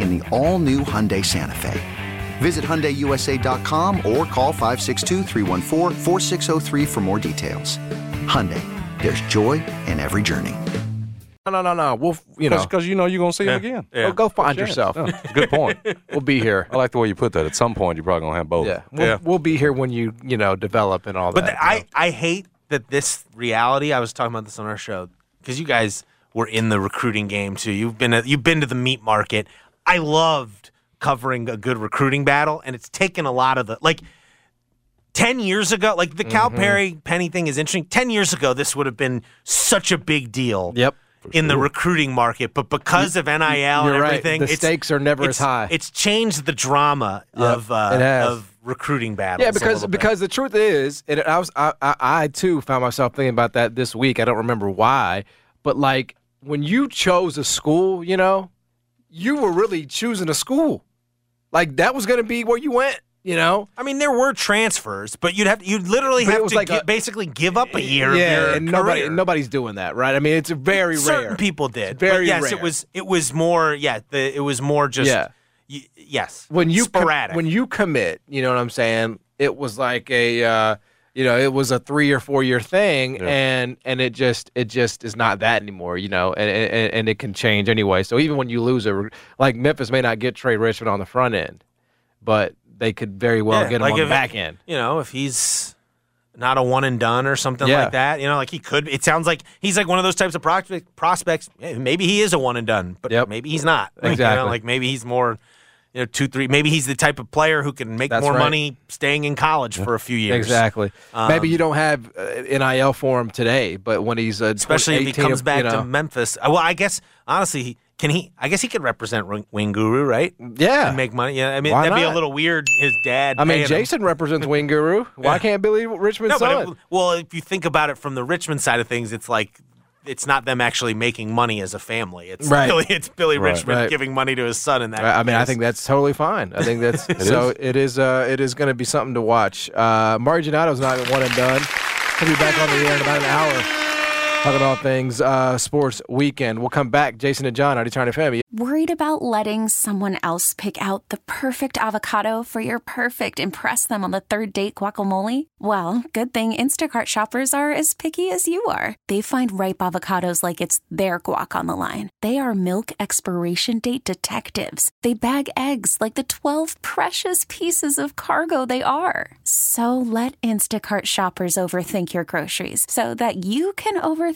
in the all new Hyundai Santa Fe. Visit HyundaiUSA.com or call 562 for more details. Hyundai, there's joy in every journey. No, no, no, no. We'll, you know, because you know you're gonna see him again. go, go find Chance. yourself. Yeah, good point. We'll be here. I like the way you put that. At some point, you're probably gonna have both. Yeah, we'll, we'll be here when you, you know, develop and all But that. But I, I hate that this reality. I was talking about this on our show because you guys were in the recruiting game too. You've been you've been to the meat market. I loved covering a good recruiting battle, and it's taken a lot of the like. Ten years ago, like the Cal Mm-hmm. Perry Penny thing is interesting. Ten years ago, this would have been such a big deal. Yep. In the recruiting market, but because of NIL and You're right. everything, The it's- stakes are never as high. It's changed the drama Yep, of uh, of recruiting battles. Yeah, because because the truth is, and I was I, I I too found myself thinking about that this week. I don't remember why, but like when you chose a school, you know, you were really choosing a school. Like that was going to be where you went. You know, I mean, there were transfers, but you'd have you'd literally But have to like gi- a- basically give up a year of yeah, your and nobody career. nobody's doing that, right? I mean, it's very rare Certain rare. people did. very but yes, rare. it was it was more yeah, the, it was more just Yeah. y- yes. when you com- when you commit, you know what I'm saying? It was like a uh, you know, it was a 3 or 4 year thing and and it just it just is not that anymore, you know, and and, and it can change anyway. So even when you lose a like Memphis may not get Trey Richmond on the front end, but they could very well Yeah, get him like on the back end. you know, if he's not a one and done or something Yeah. like that, you know, like he could. It sounds like he's like one of those types of prospect, prospects. Maybe he is a one and done, but Yep. maybe he's not. Like, you know, Exactly. like maybe he's more. You know, two, three. Maybe he's the type of player who can make That's more right. money staying in college for a few years. Exactly. Um, Maybe you don't have uh, NIL for him today, but when he's uh, especially if he comes back you know, to Memphis. Uh, Well, I guess honestly, he, can he? I guess he could represent Wing- Guru, right? yeah, And make money. Yeah, I mean Why that'd be a little weird. His dad. I mean, paying him. Jason represents Wing Guru. Why can't Billy Richmond? No, son? it, well, if you think about it from the Richmond side of things, it's like it's not them actually making money as a family. It's Right. Billy, it's Billy Right. Richmond Right. giving money to his son in that. I I mean, I think that's totally fine. I think that's so. is. It is. Uh, it is going to be something to watch. Uh, Marginato's not one and done. He'll be back on the air in about an hour. Talking all things uh, sports weekend. We'll come back. Jason and John, already trying to family. Worried about letting someone else pick out the perfect avocado for your perfect impress them on the third date guacamole? Well, good thing Instacart shoppers are as picky as you are. They find ripe avocados like it's their guac on the line. They are milk expiration date detectives. They bag eggs like the 12 precious pieces of cargo they are. So let Instacart shoppers overthink your groceries so that you can overthink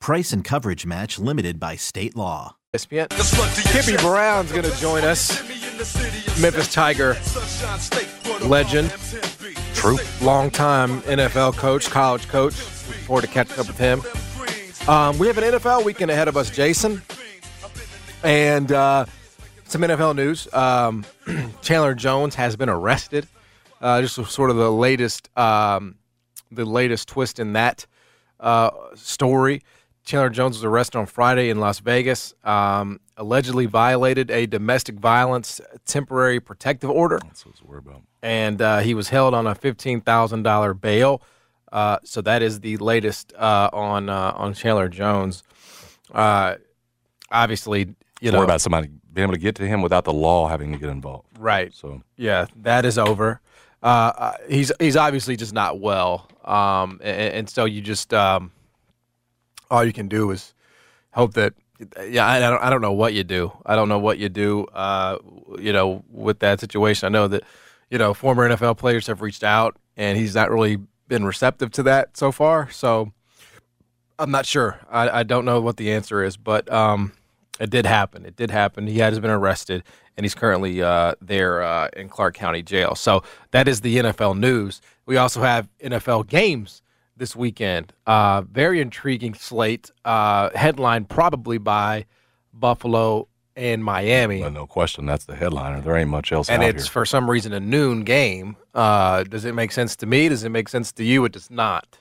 Price and coverage match limited by state law. ESPN. Kippy Brown's going to join us. Memphis Tiger legend, True. longtime NFL coach, college coach. Looking forward to catching up with him. Um, we have an NFL weekend ahead of us, Jason, and uh, some NFL news. Um, Chandler Jones has been arrested. Uh, just sort of the latest, um, the latest twist in that uh, story. Chandler Jones was arrested on Friday in Las Vegas. Um, allegedly violated a domestic violence temporary protective order That's what I was worried about. and uh, he was held on a fifteen thousand dollar bail. Uh, so that is the latest uh, on uh, on Chandler Jones. Uh, obviously, you know, worried about somebody being able to get to him without the law having to get involved. right? So Yeah, that is over. Uh, uh, he's he's obviously just not well, um, and, and so you just um, all you can do is hope that. Yeah, I, don't. I don't know what you do. I don't know what you do. Uh, you know, with that situation, I know that you know former NFL players have reached out, and he's not really been receptive to that so far. So I'm not sure. I, I don't know what the answer is, but um, it did happen. It did happen. He has been arrested, and he's currently uh, there uh, in Clark County Jail. So that is the NFL news. We also have NFL games this weekend. Uh, very intriguing slate. Uh, headline probably by Buffalo and Miami. well, no question, that's the headliner. There ain't much else and it's here. for some reason a noon game. Uh, does it make sense to me? Does it make sense to you? It does not,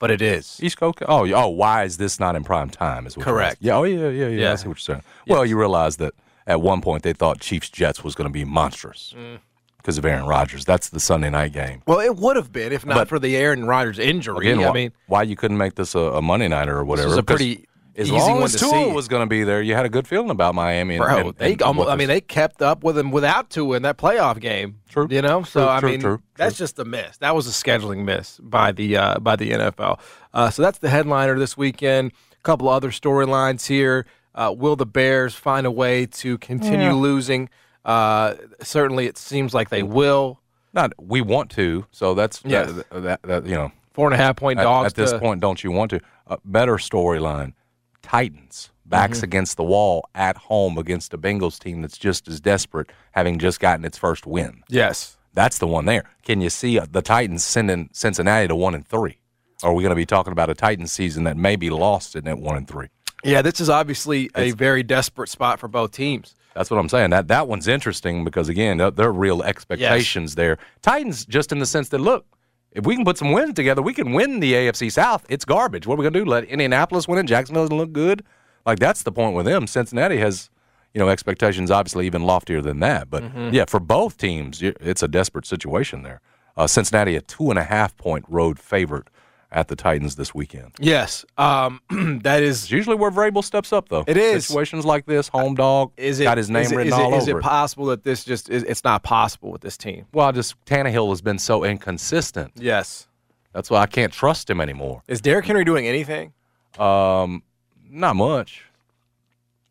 but it is. East Coast. Oh, oh, why is this not in prime time? Is what Correct. Yeah. Oh, yeah, yeah, yeah. Yeah. I see what you're saying. Well, you realize that at one point they thought Chiefs Jets was going to be monstrous Mm. Because of Aaron Rodgers. That's the Sunday night game. Well, it would have been if not But- for the Aaron Rodgers injury. Again, I why, mean, why you couldn't make this a, a Monday nighter or whatever? is a pretty as easy long one as to Tua see. was going to be there, you had a good feeling about Miami. And, bro, and- they and almost, what I mean, they kept up with him without Tua in that playoff game. True. You know, so True, I true, mean, true, that's just a miss. That was a scheduling miss by the uh, by the NFL. Uh, so that's the headliner this weekend. A couple other storylines here. Uh, will the Bears find a way to continue losing? Uh, certainly, it seems like they will. not we want to. So that's Yes. that, that, that, you know Four and a half point at, dogs at this to- point. Don't you want to? Uh, better storyline: Titans backs Mm-hmm. against the wall at home against a Bengals team that's just as desperate, having just gotten its first win. Yes. That's the one there. Can you see uh, the Titans sending Cincinnati to one and three? Or are we going to be talking about a Titans season that may be lost in at one and three? Yeah, this is obviously a very desperate spot for both teams. That's what I'm saying. That that one's interesting because again, there are real expectations there. Titans, just in the sense that look, if we can put some wins together, we can win the AFC South. It's garbage. What are we gonna do? Let Indianapolis win and Jacksonville doesn't look good? Like that's the point with them. Cincinnati has, you know, expectations obviously even loftier than that. But yeah, for both teams, it's a desperate situation there. Uh, Cincinnati a two and a half point road favorite at the Titans this weekend. Yes, um, that It's usually where Vrabel steps up, though. It is. situations like this. Home dog Is it got his name is it- written is it- all is over it possible that this just is, it's not possible with this team? Well, just Tannehill has been so inconsistent. Yes. That's why I can't trust him anymore. Is Derrick Henry doing anything? Um, not much.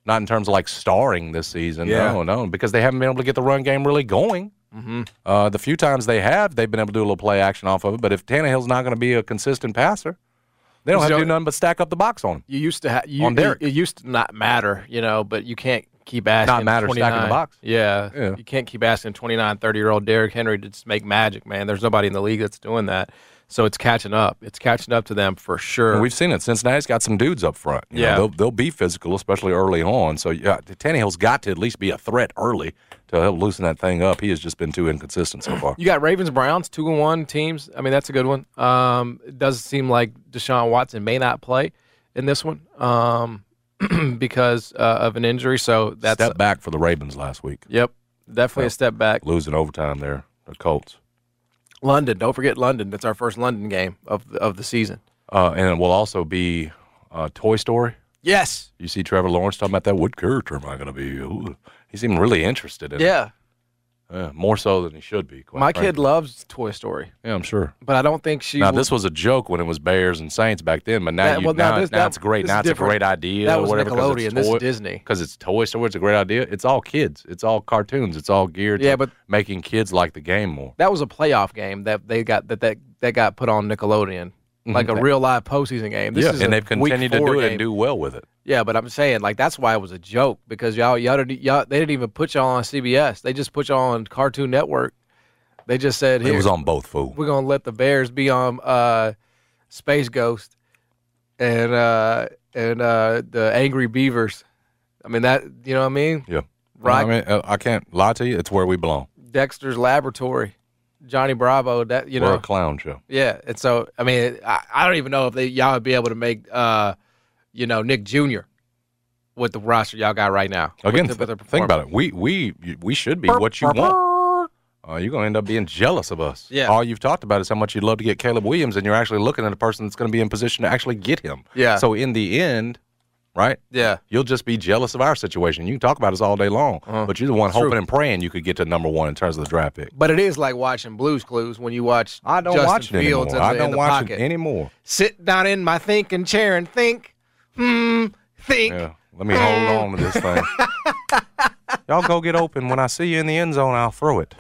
Not in terms of like starring this season. Yeah. No, no, because they haven't been able to get the run game really going. Mm-hmm. Uh, the few times they have, they've been able to do a little play action off of it. But if Tannehill's not going to be a consistent passer, they don't have to do nothing but stack up the box on him. You used to have you, On. It, it used to not matter, you know, but you can't keep asking. Not matter, stacking the box. Yeah, Yeah. You can't keep asking 29, 30 year old Derrick Henry to just make magic, man. There's nobody in the league that's doing that. So it's catching up. It's catching up to them for sure. And we've seen it. Cincinnati's got some dudes up front. You know, Yeah. they'll, they'll be physical, especially early on. So yeah, Tannehill's got to at least be a threat early to help loosen that thing up. He has just been too inconsistent so far. You got Ravens Browns two and one teams. I mean that's a good one. Um, it does seem like Deshaun Watson may not play in this one um, because uh, of an injury. So that's Step back for the Ravens last week, yep, definitely a step back. losing overtime there. The Colts. London, don't forget London. That's our first London game of the, of the season. Uh, and it will also be uh, Toy Story. Yes. You see Trevor Lawrence talking about that. What character am I going to be? Ooh. He seemed really interested in it. Yeah. More so than he should be. quite My kid loves Toy Story, Yeah, I'm sure. but I don't think she. Now this was a joke when it was Bears and Saints back then, but now That- you well, now now, this- now that- it's great. Now it's a great idea. That or was whatever, Nickelodeon. it's This is toy- Disney. Because it's Toy Story, it's a great idea. It's all kids. It's all cartoons. It's all geared Yeah, to but- making kids like the game more. that was a playoff game that they got that that, that got put on Nickelodeon, like a real live postseason game. This Mm-hmm. yeah, is and they've continued to do it game. and do well with it. Yeah, but I'm saying like that's why it was a joke because y'all y'all, didn't, y'all they didn't even put y'all on CBS. They just put y'all on Cartoon Network. They just said It was on both food. we're gonna let the Bears be on uh, Space Ghost and uh, and uh, the Angry Beavers. I mean that you know what I mean? Yeah, Right. I mean, I can't lie to you. It's where we belong. Dexter's Laboratory, Johnny Bravo. That you We're know. a clown show. Yeah, and so I mean, I, I don't even know if they y'all would be able to make, uh, you know, Nick Jr. with the roster y'all got right now. Again, with the, with the think about it. We we we should be what you want. Uh, you're gonna end up being jealous of us. Yeah. All you've talked about is how much you'd love to get Caleb Williams, and you're actually looking at a person that's going to be in position to actually get him. Yeah. So in the end, right? Yeah, You'll just be jealous of our situation. You can talk about us all day long, but you're the one Uh-huh. True. hoping and praying you could get to number one in terms of the draft pick. but it is like watching Blues Clues when you watch. I don't Justin watch it Fields anymore. the, I don't watch pocket. it anymore. Sit down in my thinking chair and think, hmm, think. Yeah. Let me hold on to this thing. Y'all go get open. When I see you in the end zone, I'll throw it.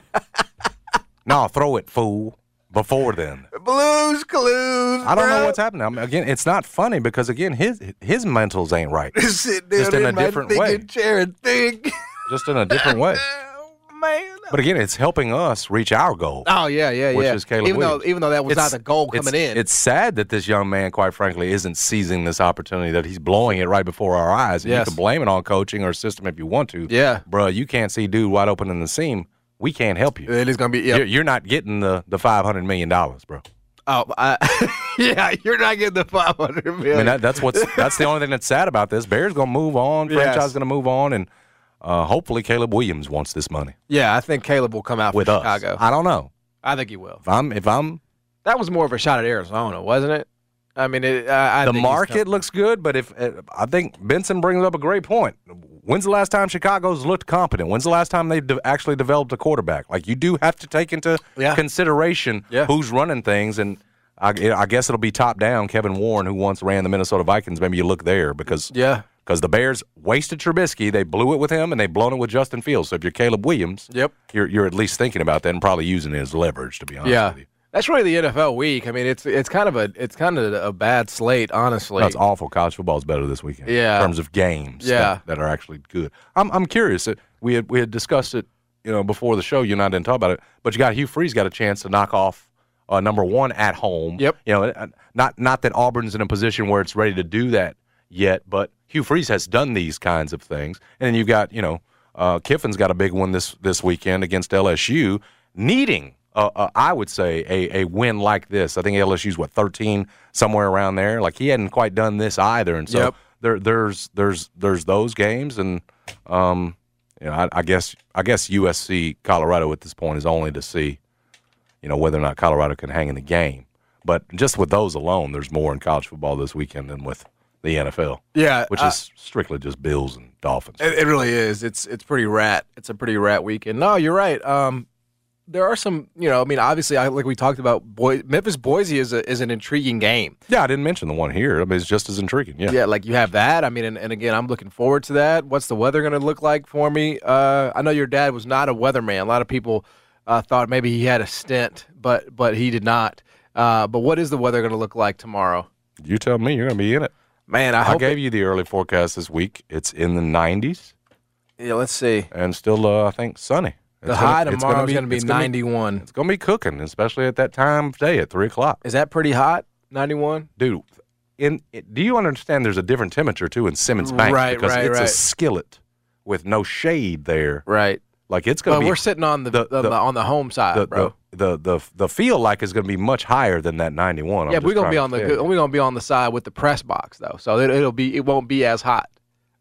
no, throw it, fool. Before then. Blues Clues. I don't know what's happening. I mean, again, it's not funny because again, his his mentals ain't right. Sit down Just in a my different way. thinking chair and think. Just in a different way. oh, man. But again, it's helping us reach our goal. Oh yeah, yeah, yeah. Which yeah. is Caleb even Williams. though even though that was not It's- the goal it's- coming in. It's sad that this young man, quite frankly, isn't seizing this opportunity. That he's blowing it right before our eyes. And Yes. You can blame it on coaching or system if you want to. Yeah. bruh, you can't see dude wide open in the seam. We can't help you. it is gonna be. Yeah. You're, you're not getting the the five hundred million dollars, bro. Oh, I, yeah. You're not getting the five hundred million. I mean, that, that's what's that's the only thing that's sad about this. Bears gonna move on. Franchise Yes. gonna move on, and uh, hopefully Caleb Williams wants this money yeah, I think Caleb will come out with us. Chicago. I don't know I think he will. if I'm if I'm That was more of a shot at Arizona, wasn't it? I mean, it, I, I the market looks good, but if uh, I think Benson brings up a great point. When's the last time Chicago's looked competent? When's the last time they've de- actually developed a quarterback? Like you do have to take into Yeah. consideration Yeah. who's running things, and I, I guess it'll be top down. Kevin Warren, who once ran the Minnesota Vikings, maybe you look there because Yeah. because the Bears wasted Trubisky, they blew it with him, and they've blown it with Justin Fields. So if you're Caleb Williams, Yep. you're you're at least thinking about that and probably using it as leverage. To be honest Yeah. with you, That's really the NFL week. I mean, it's it's kind of a it's kind of a bad slate, honestly. That's awful. College football's better this weekend. Yeah. In terms of games. Yeah. That, that are actually good. I'm I'm curious. uh, We had we had discussed it, you know, before the show. You and I didn't talk about it, but you got Hugh Freeze got a chance to knock off uh, number one at home. Yep. You know, uh, not not that Auburn's in a position where it's ready to do that yet, but Hugh Freeze has done these kinds of things. And then you've got you know uh, Kiffin's got a big one this this weekend against LSU, needing. Uh, uh, I would say a, a win like this. I think LSU's what thirteen somewhere around there. Like he hadn't quite done this either, and so Yep. there there's there's there's those games, and um, you know I, I guess I guess USC Colorado at this point is only to see, you know whether or not Colorado can hang in the game. But just with those alone, there's more in college football this weekend than with the NFL, yeah, which uh, is strictly just Bills and Dolphins. It, it really is. It's it's pretty rat. It's a pretty rat weekend. No, you're right. Um, there are some. You know, I mean, obviously, I, like we talked about, Boy, Memphis Boise is a, is an intriguing game. yeah, I didn't mention the one here. I mean, it's just as intriguing. Yeah. Yeah, like you have that. I mean, and, and again, I'm looking forward to that. What's the weather going to look like for me? Uh, I know your dad was not a weatherman. A lot of people uh, thought maybe he had a stint, but but he did not. Uh, but what is the weather going to look like tomorrow? You tell me. You're going to be in it. Man, I I, gave you the early forecast this week. It's in the 90s yeah, let's see. and still, uh, I think, sunny. The It's high gonna- it's tomorrow is going to be it's gonna 91. It's going to be cooking, especially at that time of day at 3 o'clock. Is that pretty hot? 91. Dude, in, do you understand there's a different temperature, too, in Simmons Bank? Right, because right, it's a skillet with no shade there. Right. Like, it's going But to be... we're sitting on the, the- on, the, the- on the home side, the, bro. the, the, the, the feel like is going to be much higher than that 91. I'm yeah, we're gonna be on the we're gonna be on the side with the press box though, so it'll be it won't be as hot,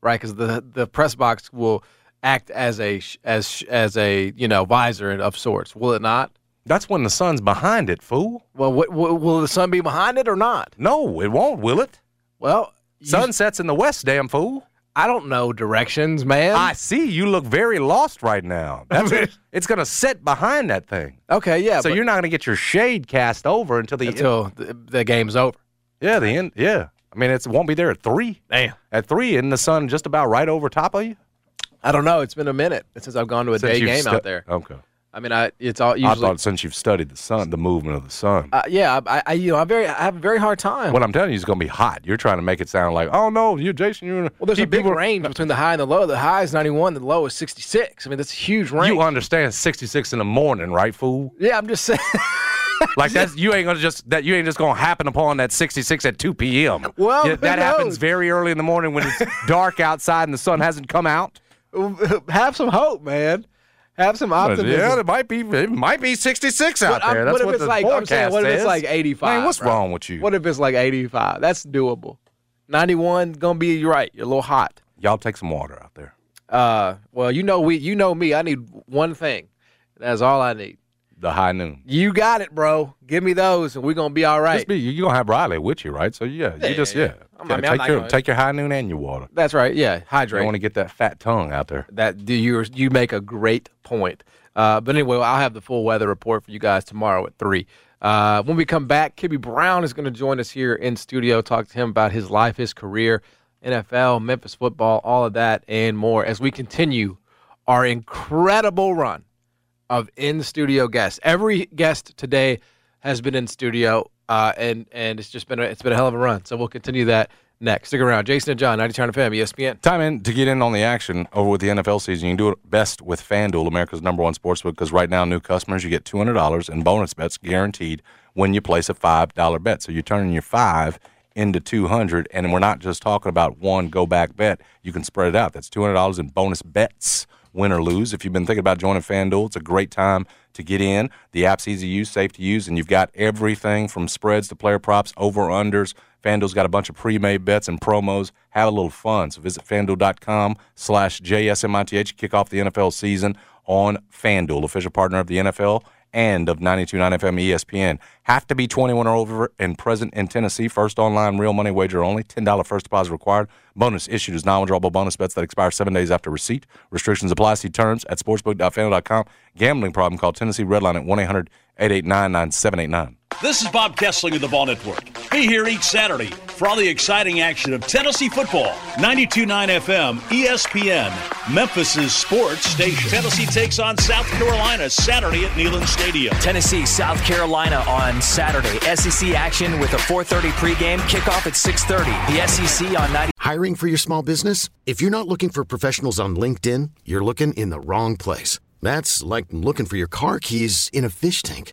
right? Because the the press box will act as a as as a you know visor of sorts, will it not? That's when the sun's behind it, fool. Well, what, will will the sun be behind it or not? No, it won't, will it? Well, Sun sets in the west, damn fool. I don't know directions, man. I see. You look very lost right now. That's it's going to set behind that thing. okay, yeah. So you're not going to get your shade cast over until the until the, the game's over. yeah the end. Yeah, I mean it won't be there at three. Damn. At three, isn't the sun just about right over top of you? I don't know. It's been a minute since I've gone to a Since day game stu- out there. Okay. I mean, I it's all I usually. thought since you've studied the sun, the movement of the sun. uh, yeah, I, I you know I very I have a very hard time. what I'm telling you is going to be hot. You're trying to make it sound like, oh no, you Jason, you're well, there's a big people- range between the high and the low. The high is 91, the low is 66. I mean, that's a huge range. You understand 66 in the morning, right, fool? yeah, I'm just saying. Like that's you ain't gonna just that you ain't just gonna happen upon that 66 at 2 p.m. Well, Yeah, that happens very early in the morning when it's dark outside and the sun hasn't come out. have some hope, man. Have some optimism. Yeah, it might be it might be 66 out But there. That's what if what it's the like? I'm saying, what if it's like 85? Man, what's bro? wrong with you? What if it's like 85? That's doable. 91 gonna be you're right. You're a little hot. Y'all take some water out there. Uh, well, you know we, you know me. I need one thing. That's all I need. The high noon. You got it, bro. Give me those, and we're gonna be all right. Just be, you gonna have Riley with you, right? So yeah, Yeah, you just yeah, yeah. Yeah. I mean, Yeah, I'm take your gonna- take your high noon and your water. That's right. Yeah, hydrate. want to get that fat tongue out there. that do you you make a great point. Uh, but anyway, I'll have the full weather report for you guys tomorrow at three. Uh, when we come back, Kippy Brown is going to join us here in studio. Talk to him about his life, his career, NFL, Memphis football, all of that and more as we continue our incredible run of in studio guests. Every guest today has been in studio, uh, and and it's just been a, it's been a hell of a run. So we'll continue that next. Stick around, Jason and John, 90 Turn FM, ESPN. Time in to get in on the action over with the NFL season. You can do it best with FanDuel, America's number one sportsbook, because right now, new customers, you get $200 in bonus bets guaranteed when you place a $5 bet. So you're turning your 5 into 200 and we're not just talking about one go back bet. You can spread it out. That's $200 in bonus bets, win or lose. If you've been thinking about joining FanDuel, it's a great time to get in. The app's easy to use, safe to use, and you've got everything from spreads to player props, over unders. FanDuel's got a bunch of pre-made bets and promos. Have a little fun. So visit FanDuel.com slash JSMITH. Kick off the NFL season on FanDuel, official partner of the NFL and of 92.9 FM ESPN. Have to be 21 or over and present in Tennessee. First online real money wager only. $10 first deposit required. Bonus issued as non-withdrawable bonus bets that expire seven days after receipt. Restrictions apply. See terms at sportsbook.fanduel.com. Gambling problem? Call Tennessee Redline at 1-800-889-9789. This is Bob Kesling of the Vol Network. Be here each Saturday for all the exciting action of Tennessee football. 92.9 FM, ESPN, Memphis's sports station. Tennessee takes on South Carolina Saturday at Neyland Stadium. Tennessee, South Carolina on Saturday. SEC action with a 4:30 pregame, kickoff at 6:30. The SEC on 90. Hiring for your small business? If you're not looking for professionals on LinkedIn, you're looking in the wrong place. That's like looking for your car keys in a fish tank.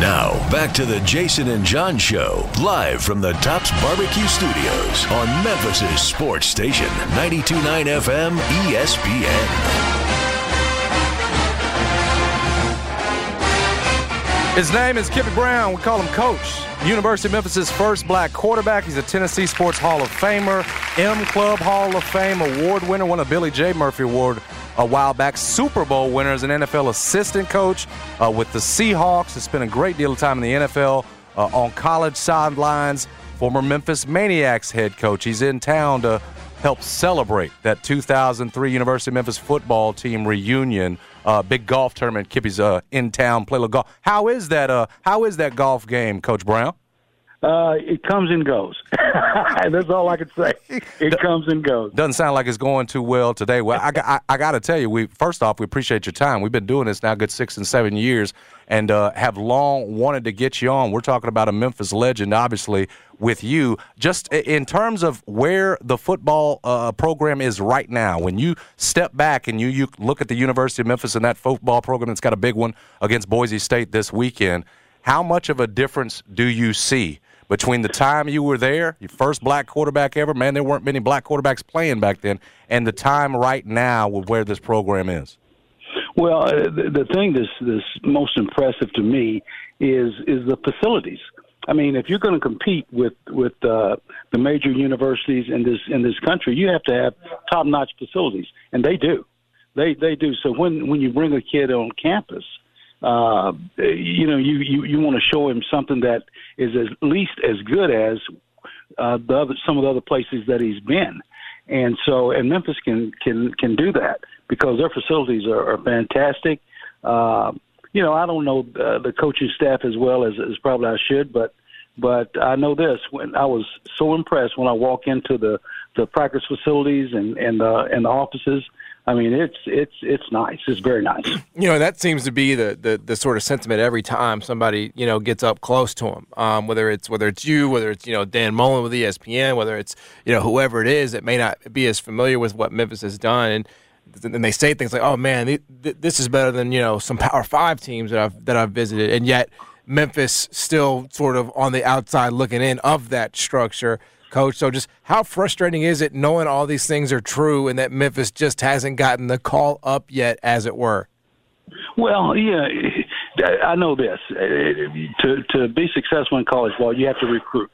Now, back to the Jason and John Show, live from the Tops Barbecue Studios on Memphis' sports station, 92.9 FM ESPN. His name is Kippy Brown. We call him Coach. University of Memphis' first black quarterback. He's a Tennessee Sports Hall of Famer, M Club Hall of Fame award winner, won a Billy J. Murphy Award a while back, Super Bowl winner as an NFL assistant coach uh, with the Seahawks. Has spent a great deal of time in the NFL uh, on college sidelines. Former Memphis Maniax head coach. He's in town to help celebrate that 2003 University of Memphis football team reunion. Uh, big golf tournament. Kippy's uh, in town, play a little golf. How is that? Uh, how is that golf game, Coach Brown? Uh, it comes and goes. That's all I can say. It comes and goes. Doesn't sound like it's going too well today. Well, I, I, I got to tell you, we first off, we appreciate your time. We've been doing this now good six and seven years, and uh, have long wanted to get you on. We're talking about a Memphis legend, obviously, with you. Just in terms of where the football uh, program is right now, when you step back and you you look at the University of Memphis and that football program that's got a big one against Boise State this weekend, how much of a difference do you see? Between the time you were there, your first black quarterback ever, man, there weren't many black quarterbacks playing back then, and the time right now with where this program is? Well, uh, the, thing that's, that's most impressive to me is is the facilities. I mean, if you're going to compete with with uh, the major universities in this in this country, you have to have top notch facilities, and they do. They they do. So when when you bring a kid on campus, uh, you know, you, you, you want to show him something that is at least as good as uh, the other, some of the other places that he's been. And so, and Memphis can can can do that because their facilities are, are fantastic. Uh, you know, I don't know uh, the coaching staff as well as, as probably I should, but but I know this: when I was so impressed when I walk into the the practice facilities and and uh, and the offices I mean, it's it's it's nice. It's very nice. You know, that seems to be the, the, the sort of sentiment every time somebody you know gets up close to him. Um, whether it's whether it's you, whether it's you know Dan Mullen with ESPN, whether it's you know whoever it is that may not be as familiar with what Memphis has done, and and they say things like, "Oh man, this is better than you know some Power Five teams that I've that I've visited," and yet Memphis still sort of on the outside looking in of that structure coach. So just how frustrating is it knowing all these things are true and that Memphis just hasn't gotten the call up yet, as it were? Well, yeah, I know this. To to be successful in college ball, you have to recruit.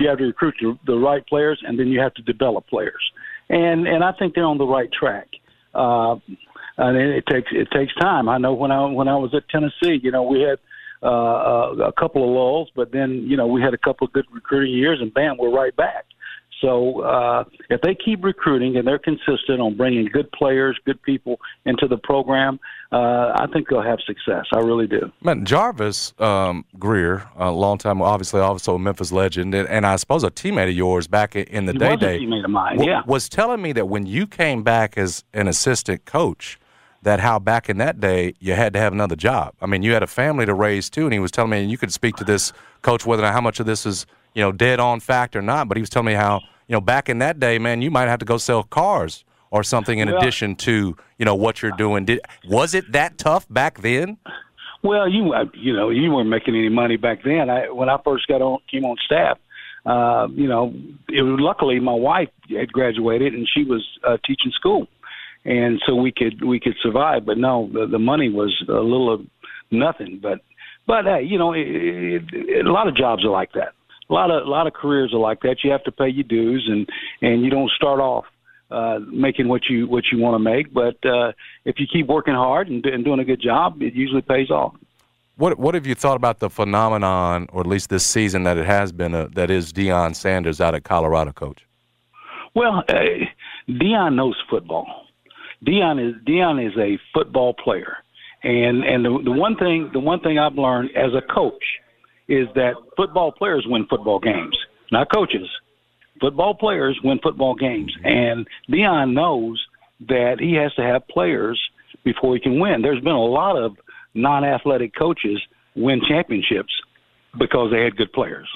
You have to recruit the right players, and then you have to develop players. And and I think they're on the right track. Uh, and it takes it takes time. I know when I when I was at Tennessee, you know, we had uh, a couple of lulls, but then you know we had a couple of good recruiting years, and bam, we're right back. So uh, if they keep recruiting and they're consistent on bringing good players, good people into the program, uh, I think they'll have success. I really do. Man, Jarvis um, Greer, a long time, obviously also a Memphis legend, and, and I suppose a teammate of yours back in the day day. Teammate of mine, yeah. Was telling me that when you came back as an assistant coach that how back in that day you had to have another job. I mean, you had a family to raise too, and he was telling me, and you could speak to this, coach, whether or not how much of this is you know dead on fact or not. But he was telling me how you know back in that day, man, you might have to go sell cars or something in well, addition to you know what you're doing. Did was it that tough back then? Well, you uh, you know you weren't making any money back then. I when I first got on came on staff, uh, you know, it was luckily my wife had graduated and she was uh, teaching school and so we could we could survive. But no, the, the money was a little of nothing. But but hey, you know, it, it, it, a lot of jobs are like that. A lot of a lot of careers are like that. You have to pay your dues, and and you don't start off uh, making what you what you want to make. But uh, if you keep working hard and, and doing a good job, it usually pays off. What what have you thought about the phenomenon, or at least this season that it has been, a, that is Deion Sanders out at Colorado, coach? Well, uh, Deion knows football. Deion is Deion is a football player, and and the, the one thing the one thing I've learned as a coach is that football players win football games, not coaches. Football players win football games, and Deion knows that he has to have players before he can win. There's been a lot of non-athletic coaches win championships because they had good players.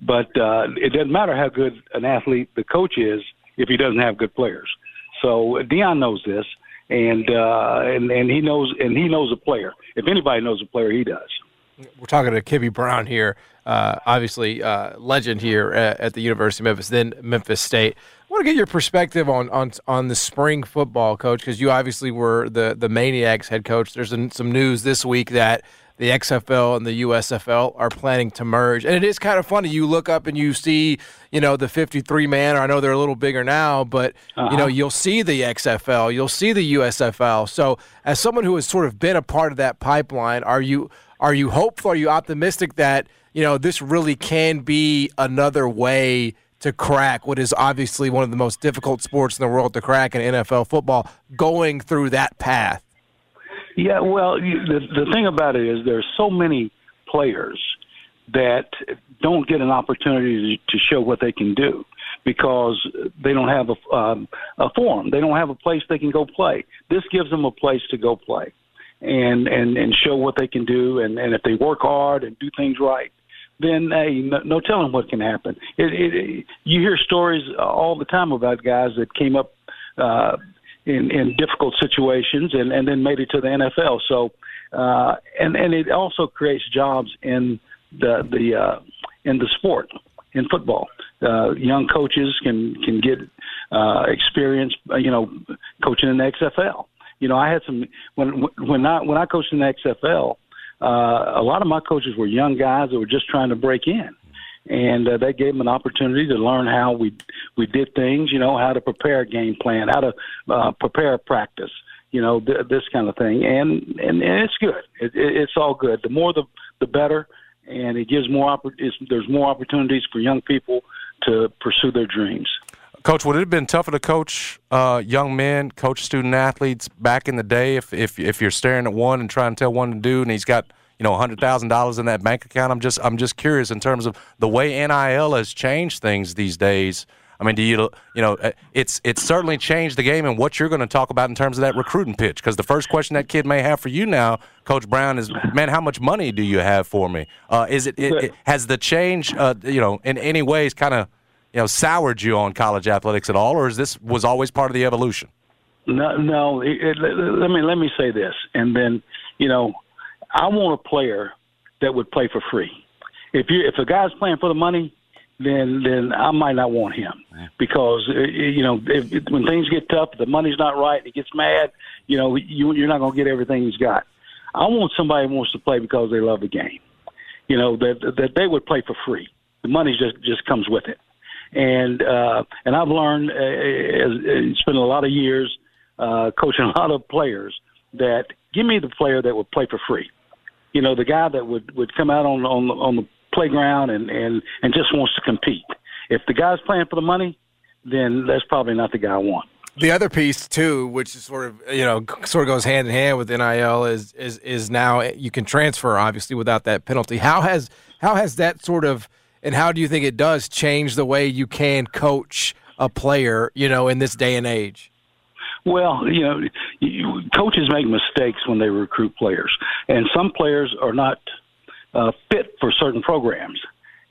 But uh, it doesn't matter how good an athlete the coach is if he doesn't have good players. So Deion knows this, and uh, and and he knows and he knows a player. If anybody knows a player, he does. We're talking to Kippy Brown here, uh, obviously uh, legend here at, at, the University of Memphis, then Memphis State. I want to get your perspective on on on the spring football, coach, because you obviously were the the Maniax head coach. There's some news this week that the XFL and the USFL are planning to merge. And it is kind of funny. You look up and you see, you know, the 53 man, or I know they're a little bigger now, but, uh-huh. you know, uh-huh. you'll see the XFL, you'll see the USFL. So, as someone who has sort of been a part of that pipeline, are you are you hopeful? Are you optimistic that, you know, this really can be another way to crack what is obviously one of the most difficult sports in the world to crack in NFL football, going through that path? Yeah, well, you, the the thing about it is there's so many players that don't get an opportunity to to show what they can do because they don't have a, um, a forum. They don't have a place they can go play. This gives them a place to go play and and and show what they can do. And and if they work hard and do things right, then hey, no, no telling what can happen. It, it, it, you hear stories all the time about guys that came up uh, in in difficult situations and and then made it to the NFL. So uh, and and it also creates jobs in the the uh, in the sport in football. Uh, young coaches can can get uh, experience, uh, you know, coaching in the XFL. You know, I had some when when I when I coached in the XFL. Uh, a lot of my coaches were young guys that were just trying to break in, and uh, they gave them an opportunity to learn how we we did things. You know, how to prepare a game plan, how to uh, prepare a practice. You know, th- this kind of thing, and and, and it's good. It, it, it's all good. The more the the better, and it gives more. Oppor- there's more opportunities for young people to pursue their dreams. Coach, would it have been tougher to coach uh, young men, coach student athletes back in the day if, if if you're staring at one and trying to tell one to do, and he's got you know hundred thousand dollars in that bank account? I'm just I'm just curious in terms of the way NIL has changed things these days. I mean, do you you know uh, it's it's certainly changed the game and what you're going to talk about in terms of that recruiting pitch? Because the first question that kid may have for you now, Coach Brown, is, man, how much money do you have for me? Uh, is it, it, it, has the change uh, you know in any ways kind of you know soured you on college athletics at all, or is this was always part of the evolution? No, no. It, let me let me say this, and then you know, I want a player that would play for free. If you if a guy's playing for the money, then then I might not want him because uh, you know if, if, when things get tough, the money's not right, he gets mad. You know, you you're not going to get everything he's got. I want somebody who wants to play because they love the game. You know that that they would play for free. The money just just comes with it and uh, and I've learned, uh, uh, spent a lot of years uh, coaching a lot of players that give me the player that would play for free. You know, the guy that would would come out on on on the playground and and and just wants to compete. If the guy's playing for the money, then that's probably not the guy I want. The other piece too, which is sort of you know sort of goes hand in hand with NIL, is is is now you can transfer obviously without that penalty. How has how has that sort of and how do you think it does change the way you can coach a player, you know, in this day and age? Well, you know, you, coaches make mistakes when they recruit players, and some players are not uh, fit for certain programs,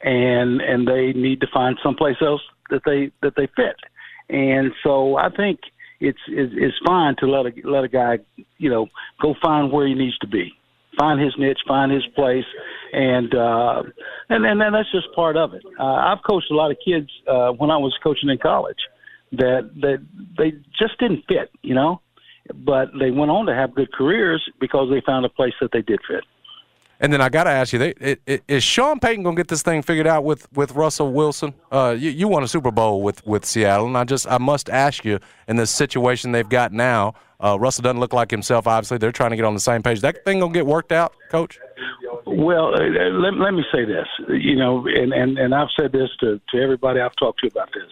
and and they need to find someplace else that they that they fit. And so I think it's it's, fine to let a let a guy, you know, go find where he needs to be find his niche, find his place, and uh, and and that's just part of it. Uh, I've coached a lot of kids uh, when I was coaching in college that that they just didn't fit, you know, but they went on to have good careers because they found a place that they did fit. And then I got to ask you, they, it, it, is Sean Payton going to get this thing figured out with, with Russell Wilson? Uh, you, you won a Super Bowl with, with Seattle, and I just I must ask you, in the situation they've got now, uh, Russell doesn't look like himself. Obviously, they're trying to get on the same page. That thing gonna get worked out, Coach? Well, uh, let, let me say this. You know, and, and, and I've said this to, to everybody I've talked to about this.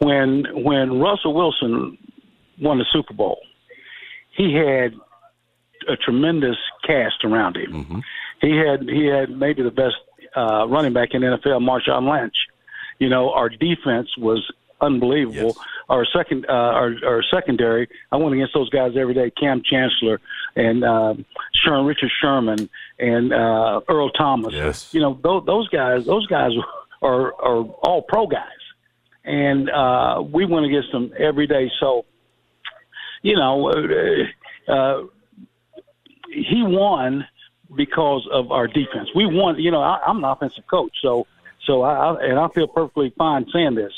When when Russell Wilson won the Super Bowl, he had a tremendous cast around him. Mm-hmm. He had he had maybe the best uh, running back in NFL, Marshawn Lynch. You know, our defense was unbelievable. Yes. Our second, uh, our, our secondary, I went against those guys every day. Kam Chancellor and uh, Sherman, Richard Sherman and uh, Earl Thomas. Yes. You know, those, those guys, those guys are are all pro guys, and uh, we went against them every day. So, you know, uh, uh, he won because of our defense. We won. You know, I, I'm an offensive coach, so so I and I feel perfectly fine saying this.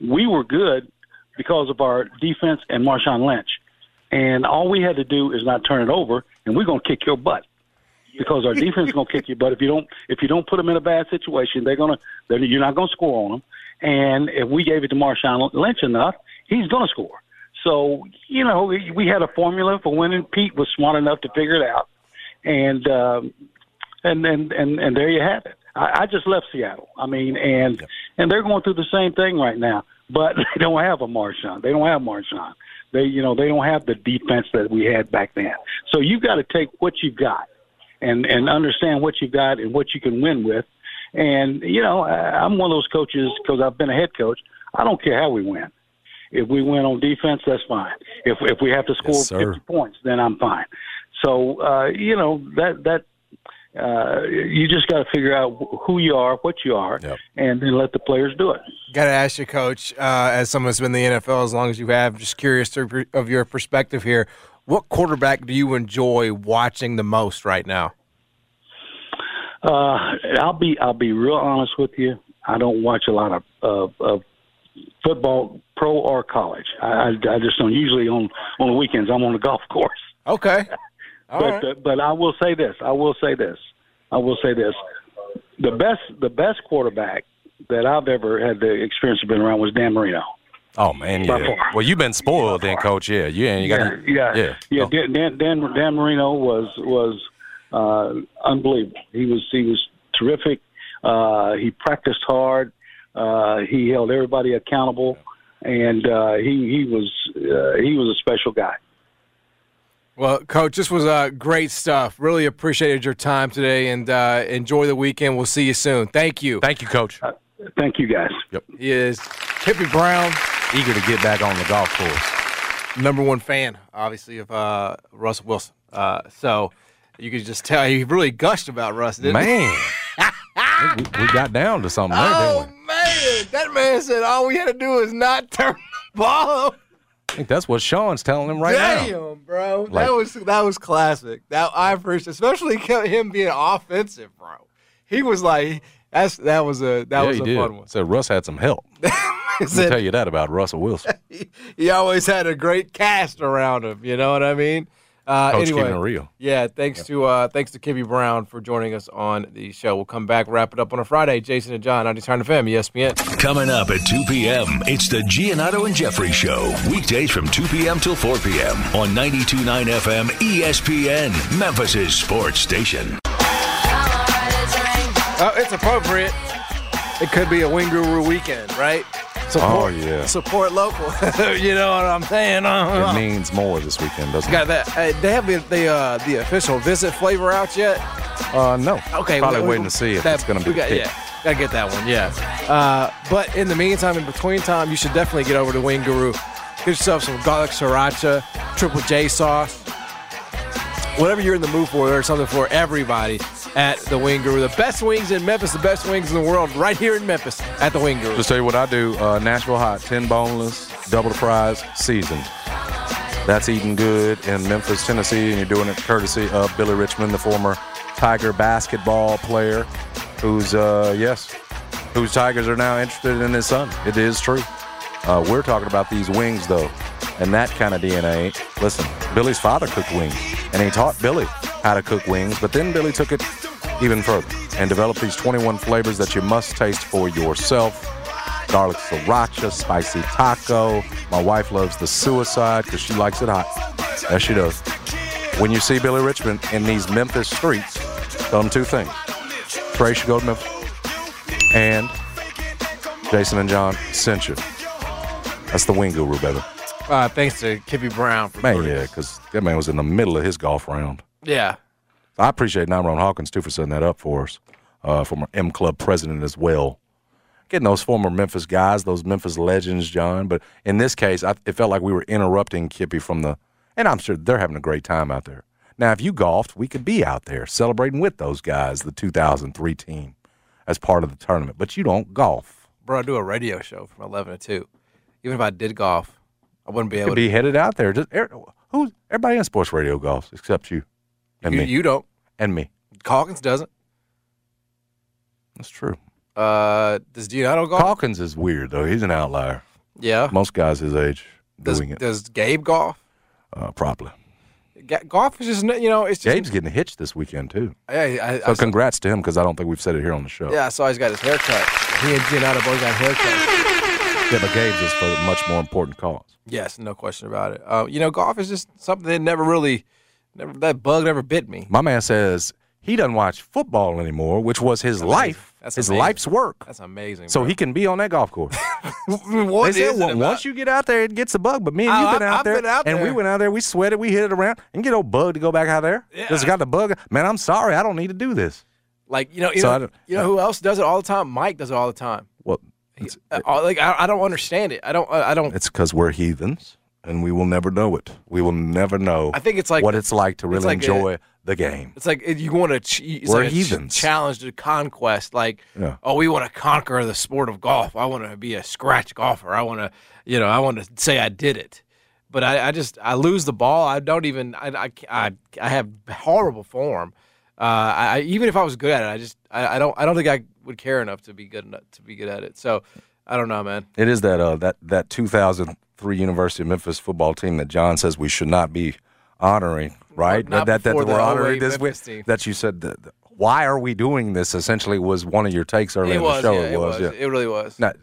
We were good because of our defense and Marshawn Lynch, and all we had to do is not turn it over, and we're gonna kick your butt because our defense is gonna kick your butt if you don't if you don't put them in a bad situation. They're gonna they're, you're not gonna score on them, and if we gave it to Marshawn Lynch enough, he's gonna score. So you know we had a formula for winning. Pete was smart enough to figure it out, and um, and and and and there you have it. I, I just left Seattle. I mean, and yep. and they're going through the same thing right now, but they don't have a Marshawn. They don't have Marshawn. They you know they don't have the defense that we had back then. So you've got to take what you've got, and and understand what you've got and what you can win with, And you know, I- I'm one of those coaches because I've been a head coach. I don't care how we win. If we win on defense, that's fine. If if we have to score Yes, 50 points, then I'm fine. So uh, you know that that uh, you just got to figure out who you are, what you are, and then let the players do it. Got to ask you, Coach, uh, as someone that's been in the NFL as long as you have, just curious to, of your perspective here. What quarterback do you enjoy watching the most right now? Uh, I'll be I'll be real honest with you. I don't watch a lot of of, of football, pro or college. I, I I just don't. Usually on on the weekends, I'm on the golf course. Okay. All but right. uh, but I will say this. I will say this. I will say this. The best the best quarterback that I've ever had the experience of being around was Dan Marino. Oh man, yeah. Well, you've been spoiled then, Coach. Yeah, yeah. You got yeah, yeah, yeah. yeah. Oh, Dan, Dan Dan Dan Marino was was uh, unbelievable. He was he was terrific. Uh, he practiced hard. Uh, he held everybody accountable, and uh, he he was uh, he was a special guy. Well, Coach, this was uh, great stuff. Really appreciated your time today, and uh, enjoy the weekend. We'll see you soon. Thank you. Thank you, Coach. Thank you, guys. Yep. He is Kippy Brown, Eager to get back on the golf course. number one fan, obviously, of uh, Russell Wilson. Uh, so you could just tell he really gushed about Russ, didn't he? Man, we, we got down to something there, Oh didn't we? Oh, man, that man said all we had to do is not turn the ball over. I think that's what Sean's telling him right now. Damn, now. bro, Like- that was that was classic. That I appreciate, especially him being offensive, bro. He was like, that's that was a that yeah, was he a did. fun one. Said Russ had some help. He Let me said tell you that about Russell Wilson. he, he always had a great cast around him. You know what I mean? Uh, Coach anyway, keeping it real. Yeah, thanks to uh, thanks to Kippy Brown for joining us on the show. We'll come back, wrap it up on a Friday. Jason and John, 90 Turn FM, ESPN. Coming up at 2 p.m., it's the Giannotto and Jeffrey Show. Weekdays from 2 p.m. till 4 p.m. on 92.9 FM ESPN, Memphis' sports station. Oh, it's appropriate. It could be a Wing Guru weekend, right? Oh, yeah. Support local. you know what I'm saying? Uh, It means more this weekend, doesn't got it? that. Uh, they have the the, uh, the official visit flavor out yet? Uh, no. Okay, Probably we- we- waiting to see if that- it's going to be we Got, yeah. Gotta get that one, yeah. Uh, but in the meantime, in between time, you should definitely get over to Wing Guru. Get yourself some garlic sriracha, triple J sauce, whatever you're in the mood for. There's something for everybody at the Wing Guru. The best wings in Memphis, the best wings in the world, right here in Memphis at the Wing Guru. Just tell you what I do. Uh, Nashville hot, 10 boneless, double the fries, seasoned. That's eating good in Memphis, Tennessee, and you're doing it courtesy of Billy Richmond, the former Tiger basketball player, who's, uh, yes, whose Tigers are now interested in his son. It is true. Uh, we're talking about these wings, though, and that kind of DNA. Listen, Billy's father cooked wings, and he taught Billy how to cook wings, but then Billy took it even further and developed these 21 flavors that you must taste for yourself garlic sriracha, spicy taco. My wife loves the suicide because she likes it hot. Yes, she does. When you see Billy Richmond in these Memphis streets, tell them two things. Trey should go to Memphis. And Jason and John sent you. That's the wing guru, baby. Uh, thanks to Kippy Brown for Man, yeah, because that man was in the middle of his golf round. Yeah. I appreciate Nyron Hawkins, too, for setting that up for us, uh, former M Club president as well. Getting those former Memphis guys, those Memphis legends, John. But in this case, I, it felt like we were interrupting Kippy from the, and I'm sure they're having a great time out there. Now, if you golfed, we could be out there celebrating with those guys, the 2003 team, as part of the tournament. But you don't golf. Bro, I do a radio show from 11 to 2. Even if I did golf, I wouldn't be able to. be headed out there. Just er, who's everybody in sports radio golfs except you and you, me you don't. and me. Calkins doesn't. That's true. Uh, does Giannotto golf? Hawkins is weird though. He's an outlier. yeah. Most guys his age Does, doing it does Gabe golf? uh, properly. Ga- Golf is just, you know, it's just. Gabe's getting hitched this weekend too. I, I, So I, congrats to him because I don't think we've said it here on the show. yeah, I saw he's got his haircut. He and Giannotto both got haircuts. Yeah, but Gabe's is for a much more important cause. Yes, no question about it. Uh, you know, golf is just something that never really, never that bug never bit me. My man says he doesn't watch football anymore, which was his life, That's his amazing. life's work. That's amazing. So bro. he can be on that golf course. what they said, is it well, once you get out there, it gets a bug. But me and Oh, you been out there, been out and we went out there, we sweated, we hit it around, and get old bug to go back out there. Yeah. Just got the bug. Man, I'm sorry, I don't need to do this. Like you know, you So know, you know who else does it all the time? Mike does it all the time. Well, it's, Uh, like I, I don't understand it. I don't. I don't. it's because we're heathens, and we will never know it. We will never know. I think it's like what it's like to really like a- enjoy the game. It's like you want to. We're like a ch- heathens. challenge to conquest. Like, Yeah. oh, we want to conquer the sport of golf. I want to be a scratch golfer. I want to, you know, I want to say I did it. But I, I just I lose the ball. I don't even. I I I, I have horrible form. Uh, I, I even if I was good at it, I just I, I don't I don't think I would care enough to be good enough to be good at it. So I don't know, man. It is that uh, that that 2003 University of Memphis football team that John says we should not be honoring, right? not that that, that we're honoring this week. That you said. That- why are we doing this? Essentially, was one of your takes earlier in the show. yeah, it was. yeah. It really was. Not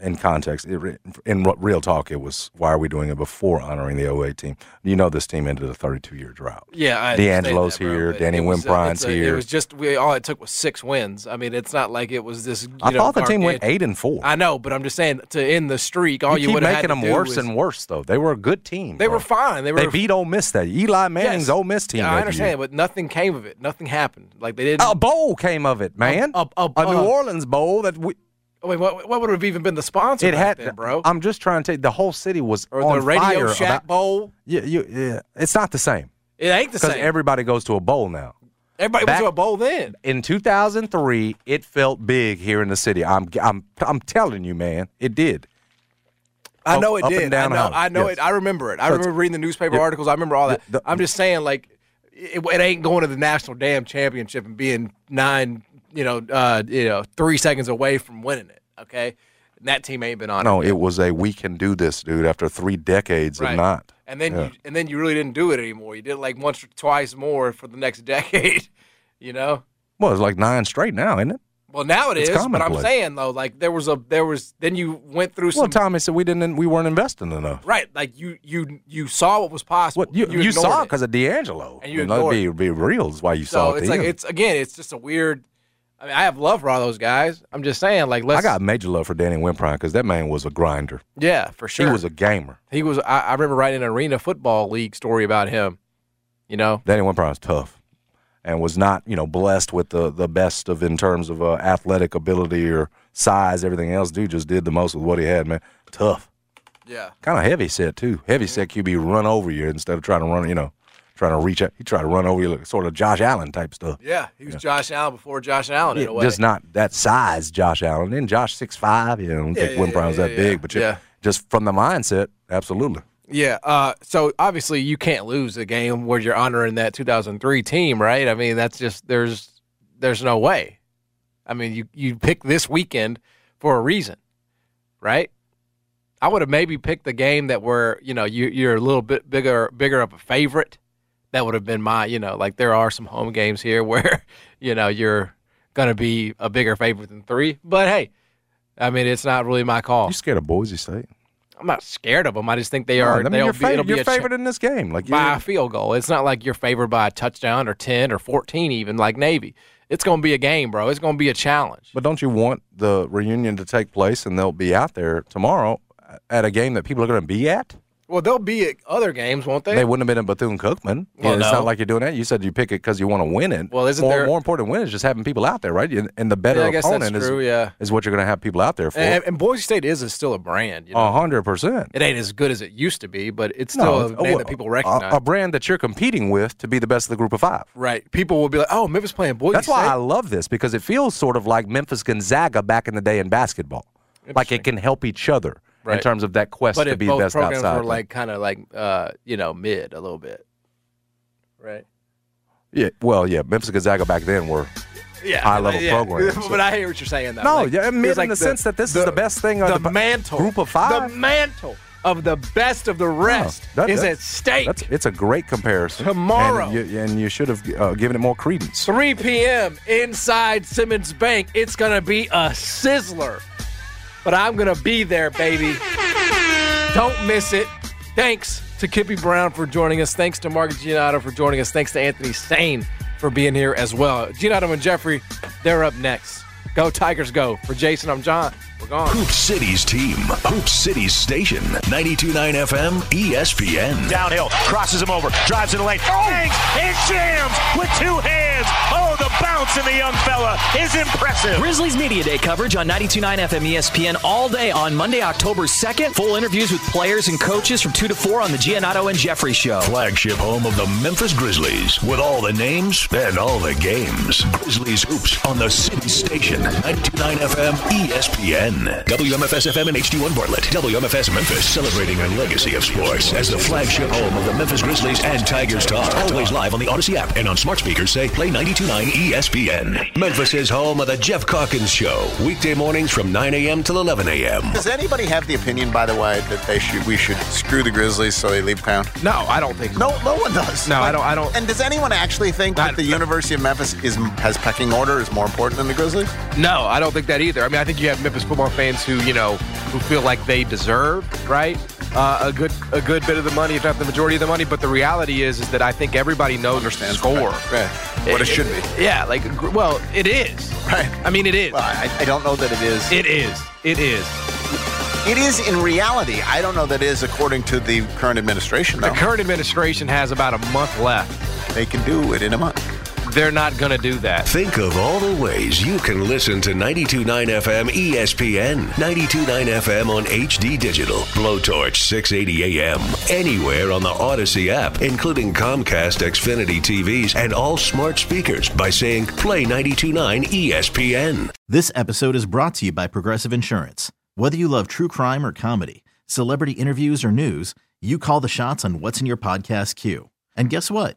in context. It, in real talk, it was why are we doing it before honoring the 08 team? You know, this team ended a 32 year drought. Yeah, I DeAngelo's that, bro, here, Danny it Wimprine's here. It was just we, all it took was six wins. I mean, it's not like it was this. You I know, thought the team went eight and four. I know, but I'm just saying to end the streak, all you you, keep making them worse was, and worse, though. They were a good team. They bro. were fine. They were. They, beat Ole Miss that. Eli Manning's Yes. Ole Miss team. Yeah, I year. understand, but nothing came of it. Nothing happened. Like they didn't. A bowl came of it, man. A, a, A New uh, Orleans bowl that we. Wait, what, what would have even been the sponsor It had, then, bro? I'm just trying to tell you, the whole city was or on the Radio fire Shack about- Bowl? Yeah, you, yeah, it's not the same It ain't the same. because everybody goes to a bowl now. Everybody back- went to a bowl then. In 2003, it felt big here in the city. I'm, I'm, I'm telling you, man, it did. I know it up did. I know. I know Yes. it. I remember it. I So remember reading the newspaper Yeah. articles. I remember all that. The- I'm just saying, like, it, it ain't going to the national damn championship and being nine, you know, uh, you know, three seconds away from winning it. Okay, and that team ain't been on. No, it. it was a we can do this, dude. After three decades Right. of not. And then Yeah. you and then you really didn't do it anymore. You did it like once or twice more for the next decade. You know. Well, it's like nine straight now, isn't it? Well, now it It's is, but I'm saying though, like there was a there was then you went through some Well, Tommy said we didn't. We weren't investing enough. right, like you you you saw what was possible. What you, you, ignored saw it. because of DeAngelo. And you let's ignored be, it. be real is why you saw it. it's like it's again, it's just a weird. I mean, I have love for all those guys. I'm just saying, like, let's. I got major love for Danny Wimprine because that man was a grinder. yeah, for sure. He was a gamer. He was. I, I remember writing an arena football league story about him. You know, Danny Wimprine's tough, and was not you know blessed with the the best of in terms of uh, athletic ability or size, everything else. Dude just did the most with what he had, man. Tough, yeah, kind of heavy set too. Heavy set QB run over you instead of trying to run. You know, trying to reach out. He tried to run over you, like sort of Josh Allen type stuff. yeah. He was Josh Allen before Josh Allen in a way. Just not that size, Josh Allen. And Josh six five. You know, I don't Yeah, think yeah, Wimprine was that yeah, big, but yeah. just from the mindset, absolutely. Yeah. Uh, so obviously you can't lose a game where you're honoring that 2003 team, right? I mean, that's just there's there's no way. I mean, you you picked this weekend for a reason, right? I would have maybe picked the game that were you know you you're a little bit bigger bigger of a favorite. That would have been my you know like there are some home games here where you know you're gonna be a bigger favorite than three. But hey, I mean it's not really my call. You scared of Boise State? I'm not scared of them. I just think they are. I mean, they'll you're, be, fa- be you're a cha- in this game. Like by a field goal. It's not like you're favored by a touchdown or 10 or 14 even like Navy. It's going to be a game, bro. It's going to be a challenge. but don't you want the reunion to take place and they'll be out there tomorrow at a game that people are going to be at? Well, they'll be at other games, won't they? They wouldn't have been in Bethune Cookman. Well, it's no. not like you're doing that. You said you pick it because you want to win it. Well, isn't more, there- more important win is just having people out there, right? And, and the better Yeah, I guess that's opponent is, true, yeah. is what you're going to have people out there for. and, and Boise State is a, still a brand. You know? A hundred percent. It ain't as good as it used to be, but it's still it's- a name that people a- recognize. A, brand that you're competing with to be the best of the group of five. right. People will be like, oh, Memphis playing Boise That's State. why I love this because it feels sort of like Memphis Gonzaga back in the day in basketball. Like it can help each other in terms of that quest but to be both best programs outside. were like kind of like, uh, you know, mid a little bit. Right. yeah, well, yeah, Memphis Gonzaga back then were Yeah, high-level yeah. programs, so- But I hear what you're saying. Though. No, Like, yeah, mid it's in the sense that this is the best thing The the mantle, group of five. the mantle of the best of the rest that- is that- at stake. That's, it's a great comparison. Tomorrow. and you, and you should have uh, given it more credence. 3 p.m. inside Simmons Bank. It's gonna be a sizzler, but I'm gonna be there, baby. Don't miss it. Thanks to Kippy Brown for joining us. Thanks to Margaret Giannotto for joining us. Thanks to Anthony Sane for being here as well. Giannotto and Jeffrey, they're up next. Go Tigers, go! For Jason, I'm John. We're gone. Hoop City's team, Hoop City's station, 92.9 FM, ESPN. Downhill, crosses him over, drives in the lane, oh! bangs, and jams with two hands. Oh, the bounce in the young fella, is impressive. Grizzlies Media Day coverage on 92.9 FM ESPN all day on Monday, October 2nd. Full interviews with players and coaches from 2 to 4 on the Giannotto and Jeffrey Show. Flagship home of the Memphis Grizzlies with all the names and all the games. Grizzlies Hoops on the City Station, 92.9 FM ESPN. WMFS FM and HD1 Bartlett. WMFS Memphis celebrating a legacy of sports as the flagship home of the Memphis Grizzlies and Tigers Talk. Always live on the Odyssey app and on smart speakers say play 92.9 ESPN. Memphis is home of the Geoff Calkins Show. Weekday mornings from 9 a.m. till 11 a.m. Does anybody have the opinion, by the way, that they should we should screw the Grizzlies so they leave town? No, I don't think. So. No, no one does. No, I don't. I don't. And does anyone actually think that the University of Memphis is has pecking order is more important than the Grizzlies? No, I don't think that either. I mean, I think you have Memphis football fans who you know who feel like they deserve right uh, a good a good bit of the money, if not the majority of the money. But the reality is, is that I think everybody knows Understands score. Right. right. What it, it, should be. Yeah, like well, it is. Right. I mean, it is. Well, I, I don't know that it is. It is. It is. It is in reality. I don't know that it is according to the current administration. Though. The current administration has about a month left. They can do it in a month. They're not going to do that. Think of all the ways you can listen to 92.9 FM ESPN, 92.9 FM on HD Digital, Blowtorch 680 AM, anywhere on the Odyssey app, including Comcast Xfinity TVs and all smart speakers by saying play 92.9 ESPN. This episode is brought to you by Progressive Insurance. Whether you love true crime or comedy, celebrity interviews or news, you call the shots on what's in your podcast queue. And guess what?